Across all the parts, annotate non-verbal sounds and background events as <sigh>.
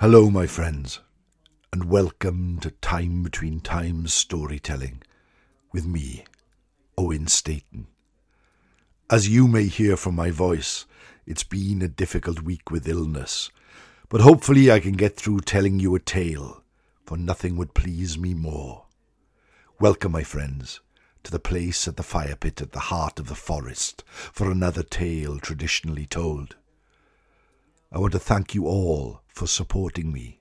Hello, my friends, and welcome to Time Between Times storytelling with me, Owen Staten. As you may hear from my voice, it's been a difficult week with illness, but hopefully I can get through telling you a tale, for nothing would please me more. Welcome, my friends, to the place at the fire pit at the heart of the forest for another tale traditionally told. I want to thank you all for supporting me.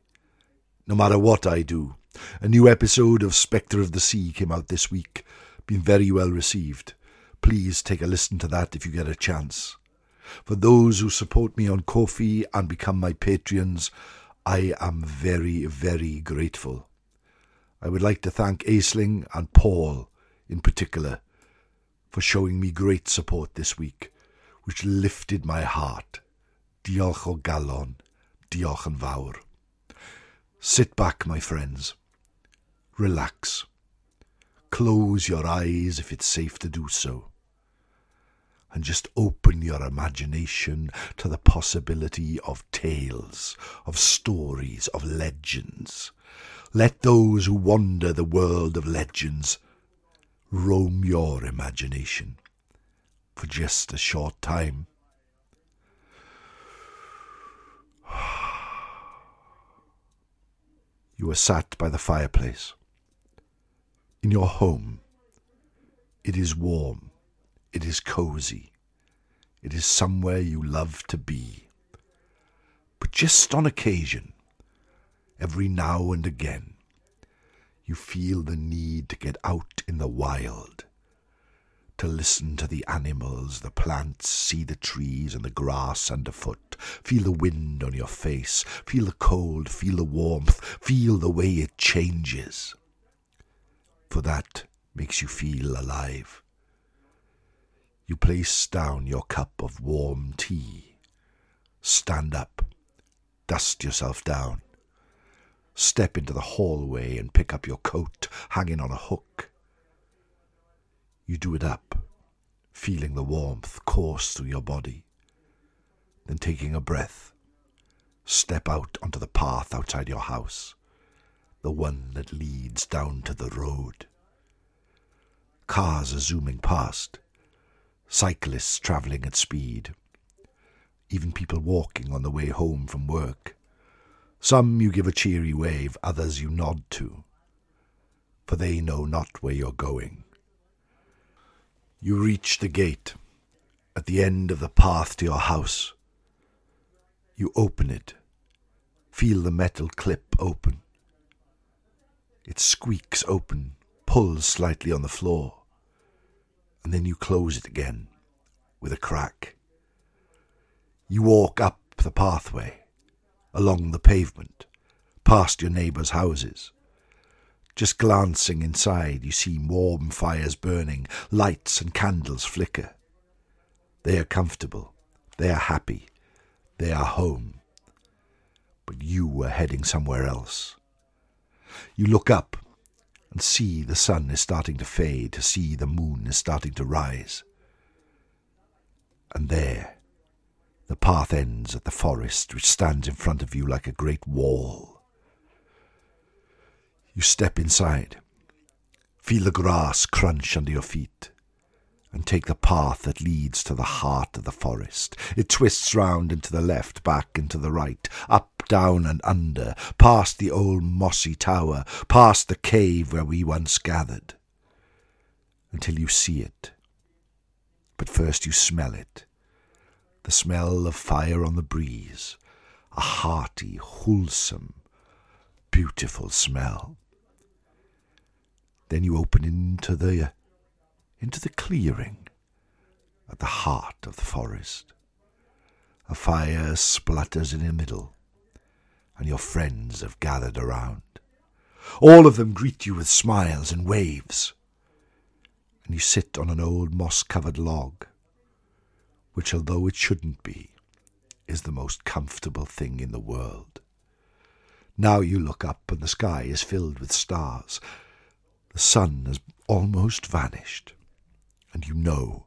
No matter what I do, a new episode of Spectre of the Sea came out this week, been very well received. Please take a listen to that if you get a chance. For those who support me on Ko-fi and become my patrons, I am very, very grateful. I would like to thank Aisling and Paul in particular for showing me great support this week, which lifted my heart. Diolch o galon, diolch yn fawr. Sit back, my friends. Relax. Close your eyes if it's safe to do so. And just open your imagination to the possibility of tales, of stories, of legends. Let those who wander the world of legends roam your imagination for just a short time. You are sat by the fireplace. In your home, it is warm, it is cozy, it is somewhere you love to be. But just on occasion, every now and again, you feel the need to get out in the wild, to listen to the animals, the plants, see the trees and the grass underfoot, feel the wind on your face, feel the cold, feel the warmth, feel the way it changes. For that makes you feel alive. You place down your cup of warm tea, stand up, dust yourself down, step into the hallway and pick up your coat hanging on a hook. You do it up, feeling the warmth course through your body. Then, taking a breath, step out onto the path outside your house, the one that leads down to the road. Cars are zooming past, cyclists travelling at speed, even people walking on the way home from work. Some you give a cheery wave, others you nod to, for they know not where you're going. You reach the gate at the end of the path to your house. You open it, feel the metal clip open. It squeaks open, pulls slightly on the floor, and then you close it again with a crack. You walk up the pathway along the pavement, past your neighbours' houses. Just glancing inside, you see warm fires burning, lights and candles flicker. They are comfortable, they are happy, they are home. But you are heading somewhere else. You look up and see the sun is starting to fade, to see the moon is starting to rise. And there, the path ends at the forest, which stands in front of you like a great wall. You step inside, feel the grass crunch under your feet, and take the path that leads to the heart of the forest. It twists round into the left, back into the right, up, down, and under, past the old mossy tower, past the cave where we once gathered, until you see it. But first you smell it the smell of fire on the breeze, a hearty, wholesome, beautiful smell. Then you open into the into the clearing at the heart of the forest. A fire splutters in the middle, and your friends have gathered around. All of them greet you with smiles and waves, and you sit on an old moss covered log which, although it shouldn't be, is the most comfortable thing in the world. Now you look up and the sky is filled with stars. The sun has almost vanished, and you know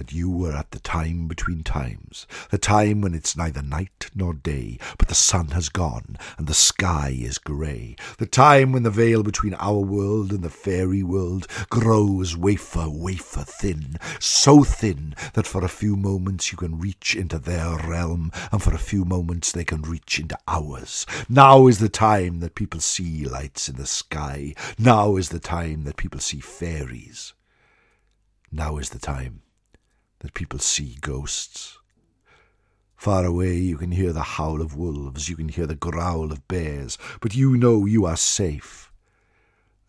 that you were at the time between times, the time when it's neither night nor day, but the sun has gone and the sky is grey, the time when the veil between our world and the fairy world grows wafer, wafer thin, so thin that for a few moments you can reach into their realm, and for a few moments they can reach into ours. Now is the time that people see lights in the sky. Now is the time that people see fairies. Now is the time that people see ghosts. Far away you can hear the howl of wolves, you can hear the growl of bears, but you know you are safe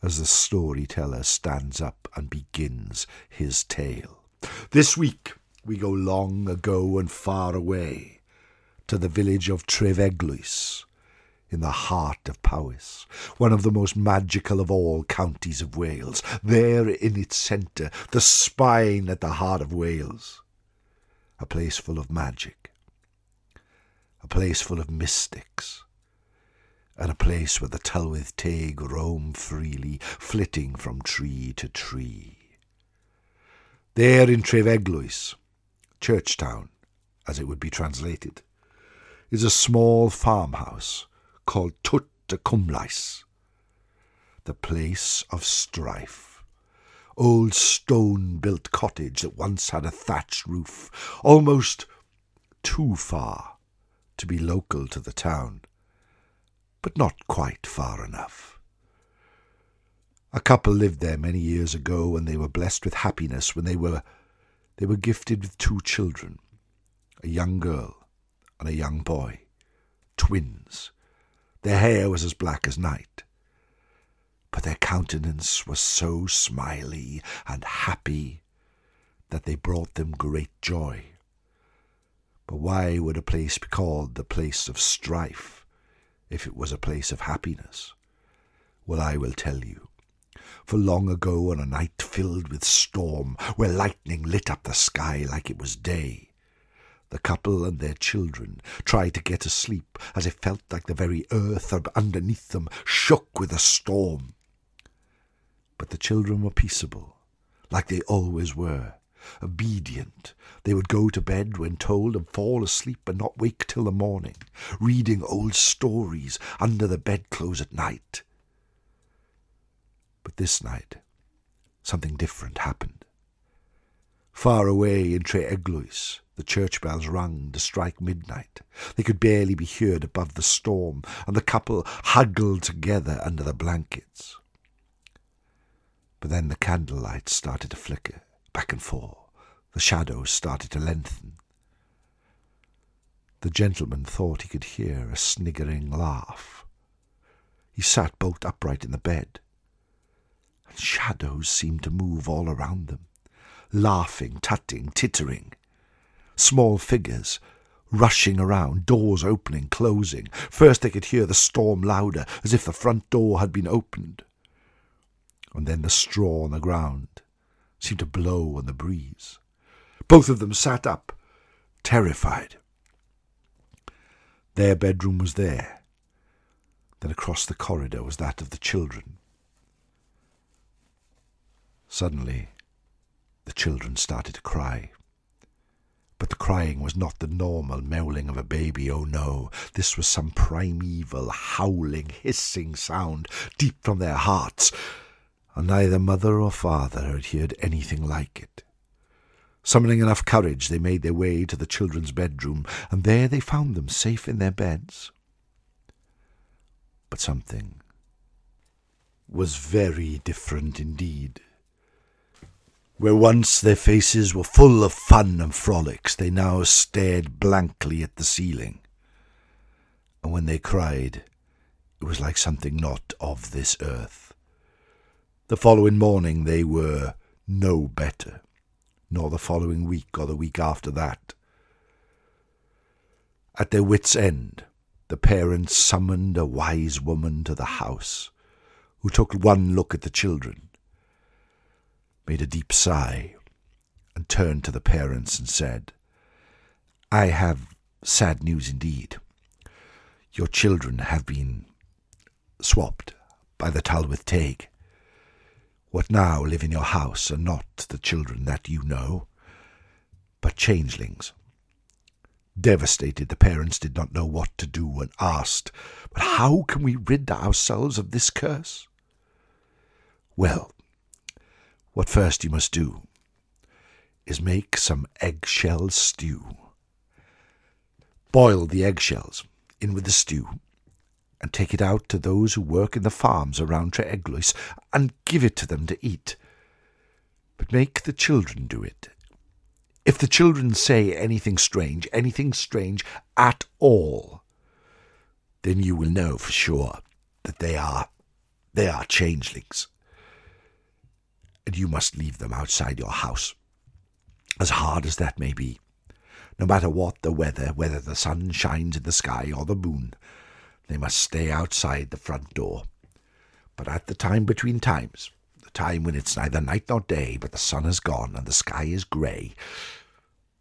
as the storyteller stands up and begins his tale. This week we go long ago and far away to the village of Trefeglwys in the heart of Powys, one of the most magical of all counties of Wales. There in its centre, the spine at the heart of Wales, a place full of magic, a place full of mystics, and a place where the Tylwyth Teg roam freely, flitting from tree to tree. There in Trefeglwys, Churchtown, as it would be translated, is a small farmhouse called Tut y Cwmlais, the place of strife. Old stone built cottage that once had a thatched roof, almost too far to be local to the town, but not quite far enough. A couple lived there many years ago, and they were blessed with happiness when they were they were gifted with two children, a young girl and a young boy, twins, their hair was as black as night, but their countenance was so smiley and happy that they brought them great joy. But why would a place be called the place of strife if it was a place of happiness? Well, I will tell you. For long ago, on a night filled with storm, where lightning lit up the sky like it was day, the couple and their children tried to get asleep as it felt like the very earth underneath them shook with a storm. But the children were peaceable, like they always were, obedient. They would go to bed when told and fall asleep and not wake till the morning, reading old stories under the bedclothes at night. But this night, something different happened. Far away in Trefeglwys, the church bells rung to strike midnight. They could barely be heard above the storm, and the couple huddled together under the blankets. But then the candlelight started to flicker back and forth. The shadows started to lengthen. The gentleman thought he could hear a sniggering laugh. He sat bolt upright in the bed, and shadows seemed to move all around them, laughing, tutting, tittering small figures rushing around, doors opening, closing. First they could hear the storm louder, as if the front door had been opened. And then the straw on the ground seemed to blow on the breeze. Both of them sat up, terrified. Their bedroom was there. Then across the corridor was that of the children. Suddenly, the children started to cry. Crying was not the normal mewling of a baby, oh no. This was some primeval, howling, hissing sound deep from their hearts, and neither mother or father had heard anything like it. Summoning enough courage, they made their way to the children's bedroom, and there they found them safe in their beds. But something was very different indeed. Where once their faces were full of fun and frolics, they now stared blankly at the ceiling. And when they cried, it was like something not of this earth. The following morning they were no better, nor the following week or the week after that. At their wits' end, the parents summoned a wise woman to the house, who took one look at the children made a deep sigh, and turned to the parents and said, I have sad news indeed. Your children have been swapped by the Tylwyth Teg. What now live in your house are not the children that you know. but changelings. Devastated, the parents did not know what to do and asked, But how can we rid ourselves of this curse? Well, what first you must do is make some eggshell stew. Boil the eggshells in with the stew and take it out to those who work in the farms around Trefeglwys and give it to them to eat. But make the children do it. If the children say anything strange, anything strange at all, then you will know for sure that they are they are changelings. And you must leave them outside your house, as hard as that may be. No matter what the weather, whether the sun shines in the sky or the moon, they must stay outside the front door. But at the time between times, the time when it's neither night nor day, but the sun has gone and the sky is grey,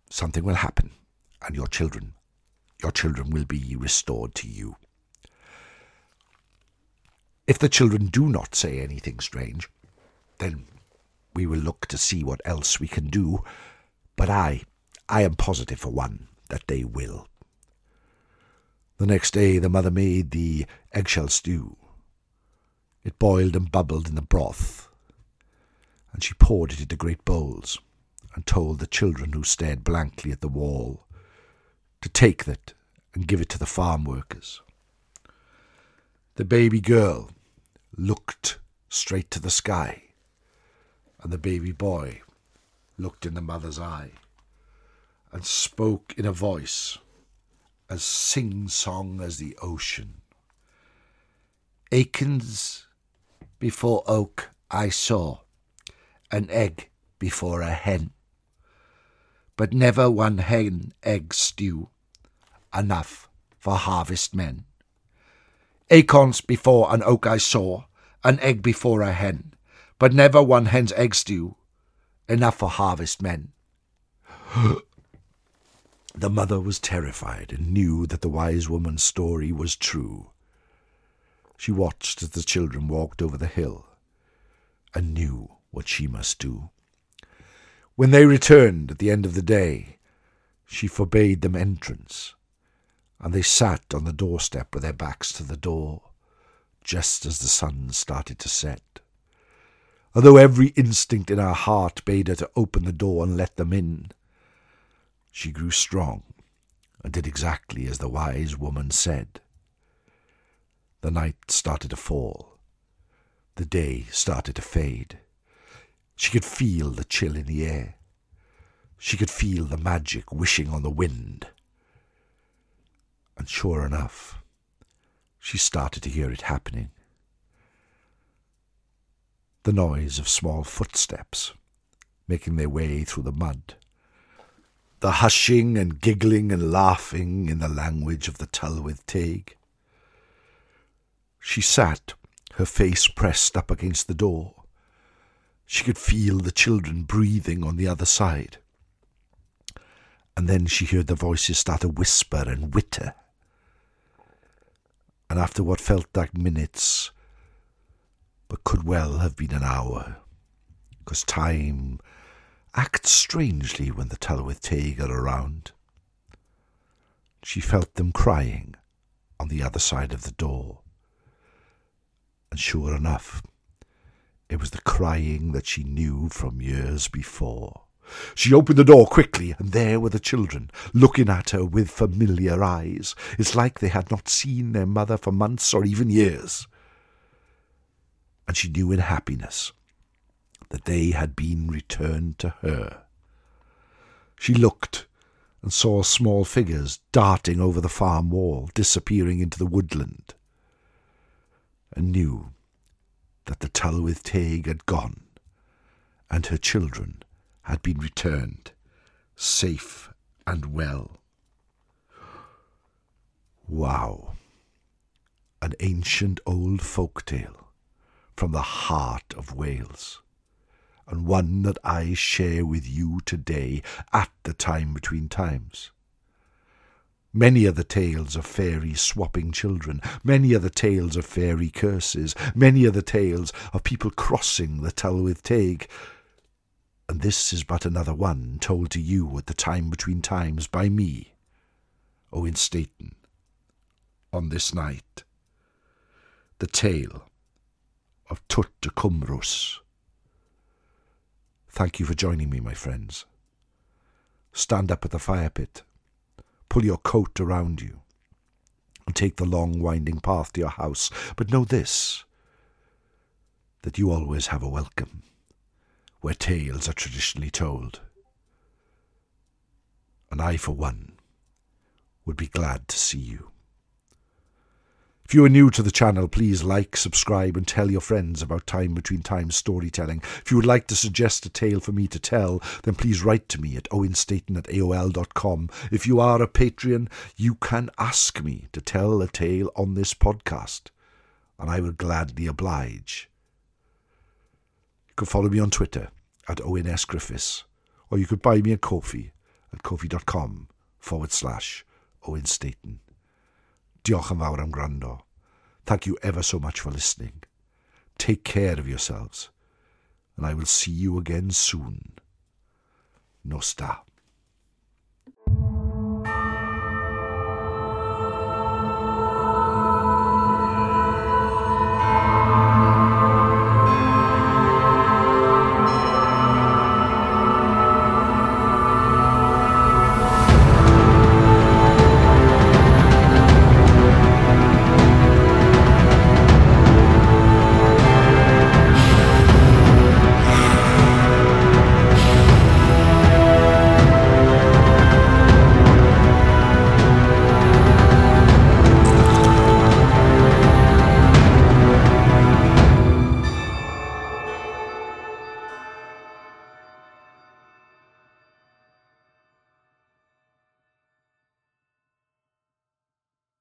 something will happen, and your children, your children will be restored to you. If the children do not say anything strange, then we will look to see what else we can do. But I, I am positive for one that they will. The next day the mother made the eggshell stew. It boiled and bubbled in the broth, and she poured it into great bowls, and told the children who stared blankly at the wall to take that and give it to the farm workers. The baby girl looked straight to the sky, and the baby boy looked in the mother's eye and spoke in a voice as sing song as the ocean. Akins before oak I saw, an egg before a hen, but never one hen egg stew, enough for harvest men. Acorns before an oak I saw, an egg before a hen, but never one hen's egg stew, enough for harvest men. <gasps> The mother was terrified and knew that the wise woman's story was true. She watched as the children walked over the hill and knew what she must do. When they returned at the end of the day, she forbade them entrance, and they sat on the doorstep with their backs to the door, just as the sun started to set. Although every instinct in her heart bade her to open the door and let them in, she grew strong and did exactly as the wise woman said. The night started to fall. The day started to fade. She could feel the chill in the air. She could feel the magic wishing on the wind. And sure enough, she started to hear it happening. The noise of small footsteps making their way through the mud the hushing and giggling and laughing in the language of the Tylwyth Teg. She sat, her face pressed up against the door. She could feel the children breathing on the other side. And then she heard the voices start to whisper and witter. And after what felt like minutes, but could well have been an hour, because time acts strangely when the Tylwyth Teg are around. She felt them crying on the other side of the door. And sure enough, it was the crying that she knew from years before. She opened the door quickly, and there were the children, looking at her with familiar eyes. It's like they had not seen their mother for months or even years. And she knew in happiness that they had been returned to her. She looked and saw small figures darting over the farm wall, disappearing into the woodland, and knew that the Tylwyth Teg had gone, and her children had been returned, safe and well. Wow! An ancient old folk tale from the heart of Wales and one that I share with you today at the time between times. Many are the tales of fairies swapping children. Many are the tales of fairy curses. Many are the tales of people crossing the Tylwyth Teg. and this is but another one told to you at the time between times by me, Owen Staten, on this night. The tale of Twt y Cwmrws. Thank you for joining me, my friends. Stand up at the fire pit, pull your coat around you, and take the long winding path to your house. But know this that you always have a welcome where tales are traditionally told. And I, for one, would be glad to see you. If you are new to the channel, please like, subscribe, and tell your friends about Time Between Times storytelling. If you would like to suggest a tale for me to tell, then please write to me at owenstaten at AOL.com. If you are a Patreon, you can ask me to tell a tale on this podcast, and I will gladly oblige. You can follow me on Twitter at Owen or you could buy me a coffee at ko-fi.com forward slash Owen Staten. Diolch yn fawr am gwrando. Thank you ever so much for listening. Take care of yourselves, and I will see you again soon. Nos da.